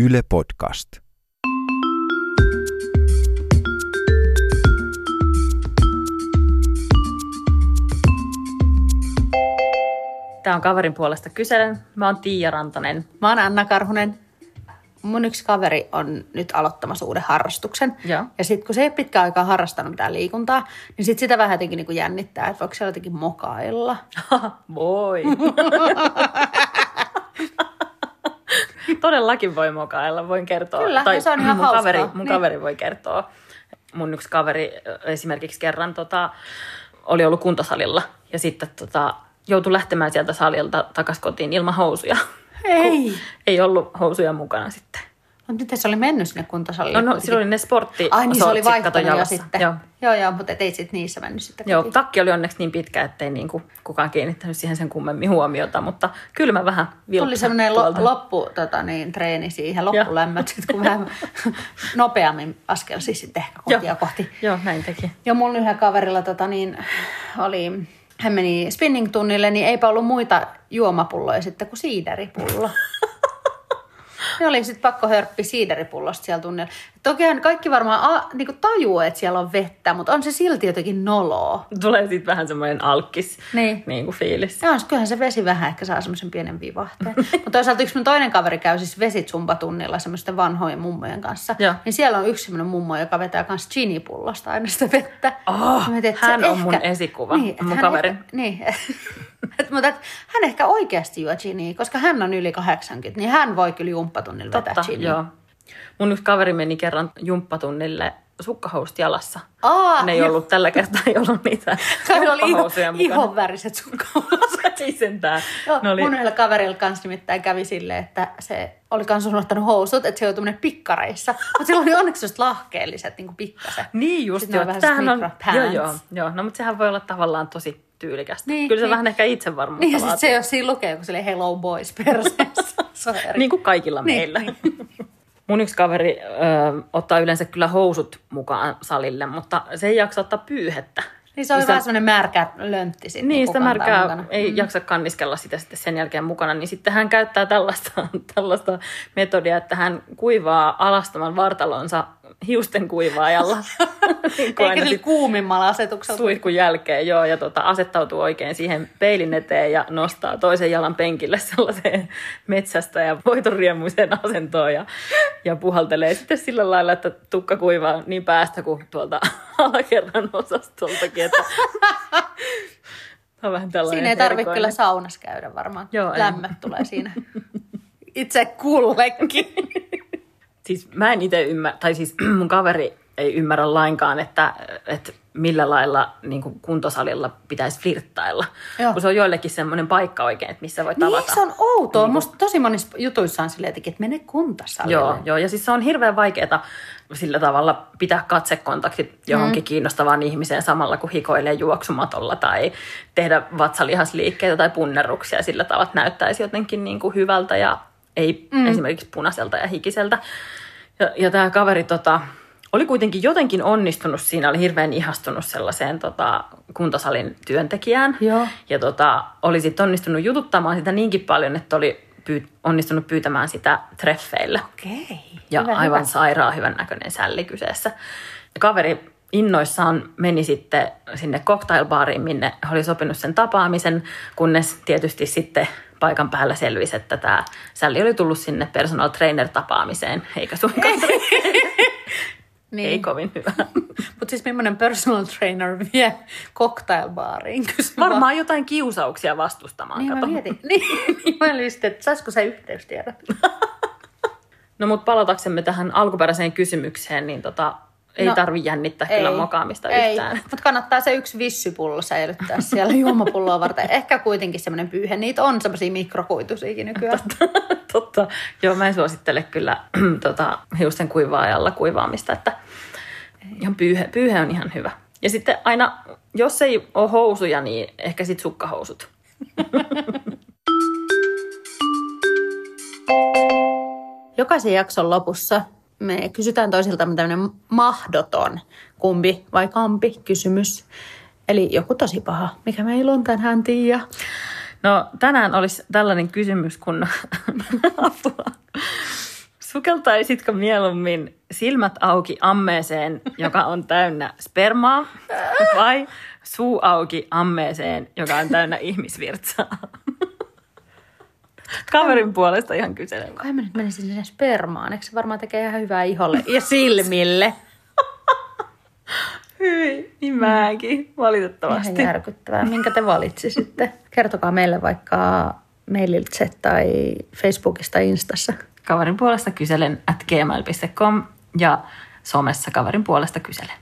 Yle Podcast. Tämä on kaverin puolesta kyselen. Mä oon Tiia Rantanen. Mä oon Anna Karhunen. Mun yksi kaveri on nyt aloittamassa uuden harrastuksen. Joo. Ja sitten kun se ei pitkään aikaa harrastanut mitään liikuntaa, niin sit sitä vähän jotenkin niinku jännittää, että voiko siellä jotenkin mokailla. Voi. Todellakin voi mokailla, voin kertoa. Kyllä, ja se on ihan mun, hauskaa. kaveri, mun Niin. kaveri voi kertoa. Mun yksi kaveri esimerkiksi kerran tota, oli ollut kuntosalilla ja sitten tota, joutui lähtemään sieltä salilta takaisin kotiin ilman housuja. Ei. Ei ollut housuja mukana sitten. Mutta miten se oli mennyt sinne kuntosalille? No, no silloin oli ne sportti Ai niin, se oli vaihtanut jo sitten. Joo. joo, joo mutta et ei sit niissä mennyt sitten Joo, kotiin. takki oli onneksi niin pitkä, ettei niinku kukaan kiinnittänyt siihen sen kummemmin huomiota, mutta kyllä mä vähän Tuli semmoinen lo- loppu, tota, niin, treeni siihen, loppulämmöt, sit, kun vähän nopeammin askelsi sitten ehkä kotia kohti. Joo, näin teki. Ja mun yhdellä kaverilla tota, niin, oli, hän meni spinning-tunnille, niin eipä ollut muita juomapulloja sitten kuin siideripullo. Oli sitten pakko hörppi siideripullosta siellä tunnilla. Tokihan kaikki varmaan a, niinku tajuu, että siellä on vettä, mutta on se silti jotenkin noloa. Tulee sitten vähän semmoinen alkkis Niin. niin kuin fiilis. Joo, kyllähän se vesi vähän ehkä saa semmoisen pienen vivahteen. Mutta toisaalta yksi mun toinen kaveri käy siis vesitsumpatunnilla semmoisten vanhojen mummojen kanssa. Joo. Niin siellä on yksi semmoinen mummo, joka vetää myös ginipullosta aina sitä vettä. Oh, mietin, hän on mun esikuva, että mun hän kaverin. Ehkä, niin, et, mutta et, hän ehkä oikeasti juo ginia, koska hän on yli 80, niin hän voi kyllä jumppatunnilla vetää Totta, ginia. joo. Mun yksi kaveri meni kerran jumppatunnille sukkahousut jalassa. Aa, ne ei ollut tällä kertaa, ei ollut niitä Kaverilla oli iho, jumppahousuja mukana. ihon väriset sukkahousut. Ei sentään. Joo, Ne oli, Mun yhdellä kaverilla kanssa nimittäin kävi silleen, että se oli kans unohtanut housut, että se joutui mennä pikkareissa. Mutta sillä oli onneksi just lahkeelliset, niin kuin pikkasen. Niin just Sitten joo. on Tämähän joo, joo, joo. No mutta sehän voi olla tavallaan tosi tyylikästä. Niin, Kyllä se niin. vähän ehkä itsevarmuutta Niin ja sitten se, jos siinä lukee, kun se oli Hello Boys perseessä. Niin kuin kaikilla Niin, meillä. Mun yksi kaveri ö, ottaa yleensä kyllä housut mukaan salille, mutta se ei jaksa ottaa pyyhettä. Niin se on Sitä- vähän semmoinen märkä löntti sitten. Niin, kun sitä märkää mukana. ei jaksa kanniskella sitä sitten sen jälkeen mukana, niin sitten hän käyttää tällaista, tällaista metodia, että hän kuivaa alastaman vartalonsa hiusten kuivaajalla. Niin Eikä sillä sit kuumimmalla asetuksella. suihkun jälkeen, joo, ja tota, asettautuu oikein siihen peilin eteen ja nostaa toisen jalan penkille sellaiseen metsästä ja voitonriemuiseen asentoon ja, ja puhaltelee sitten sillä lailla, että tukka kuivaa niin päästä kuin tuolta alakerran osastoltakin, että on vähän tällainen Siinä ei tarvitse erikoinen. kyllä saunassa käydä varmaan. Joo, ei. Lämmöt tulee siinä. Itse kullekin. Siis mä en itse ymmärrä, tai siis mun kaveri ei ymmärrä lainkaan, että, että millä lailla niin kuin kuntosalilla pitäisi flirttailla. Joo. Kun se on joillekin semmoinen paikka oikein, että missä voi tavata. Niin, se on outoa. Niin Musta tosi monissa jutuissa on silleen, että mene kuntosalille. Joo, joo, ja siis se on hirveän vaikeaa sillä tavalla pitää katsekontaktit johonkin mm. kiinnostavaan ihmiseen samalla, kun hikoilee juoksumatolla tai tehdä vatsalihasliikkeitä tai punnerruksia sillä tavalla, että näyttäisi jotenkin niin kuin hyvältä ja ei mm. esimerkiksi punaiselta ja hikiseltä. Ja, ja tämä kaveri tota, oli kuitenkin jotenkin onnistunut siinä, oli hirveän ihastunut sellaiseen tota, kuntosalin työntekijään. Joo. Ja tota, oli sitten onnistunut jututtamaan sitä niinkin paljon, että oli pyy- onnistunut pyytämään sitä treffeille. Okei. Ja hyvä, aivan hyvä. sairaan hyvän näköinen sälli kyseessä. Ja kaveri innoissaan meni sitten sinne cocktailbaariin, minne oli sopinut sen tapaamisen, kunnes tietysti sitten paikan päällä selvisi, että tämä sälli oli tullut sinne personal trainer tapaamiseen, eikä suinkaan Niin. ei kovin hyvä. Mutta siis millainen personal trainer vie cocktailbaariin? Varmaan jotain kiusauksia vastustamaan. Niin mä kato. mietin. Niin, niin mä olin sitten, että saisiko se yhteystiedot? No mutta palataksemme tähän alkuperäiseen kysymykseen, niin tota, ei no, tarvi jännittää kyllä mokaamista ei. yhtään. Mutta kannattaa se yksi vissypullo säilyttää siellä juomapulloa varten. Ehkä kuitenkin semmoinen pyyhe. Niitä on semmoisia mikrokuituisiakin nykyään. Totta. Joo, mä en suosittele kyllä tota, hiusten kuivaajalla kuivaamista, että ihan pyyhe, pyyhe on ihan hyvä. Ja sitten aina, jos ei ole housuja, niin ehkä sitten sukkahousut. Jokaisen jakson lopussa me kysytään toisiltamme tämmöinen mahdoton kumpi vai kampi kysymys. Eli joku tosi paha. Mikä meillä on tänään, Tiia? No tänään olisi tällainen kysymys, kun apua. Sukeltaisitko mieluummin silmät auki ammeeseen, joka on täynnä spermaa, vai suu auki ammeeseen, joka on täynnä ihmisvirtsaa? Kaverin puolesta ihan kyselen. Kai mä nyt menisin sinne spermaan. Eikö se varmaan tekee ihan hyvää iholle ja silmille? Hyi, niin mäkin, Ihan valitettavasti. järkyttävää. Minkä te valitsisitte? Kertokaa meille vaikka maililtä tai Facebookista tai Instassa. Kaverin puolesta kyselen at gmail.com ja somessa kaverin puolesta kyselen.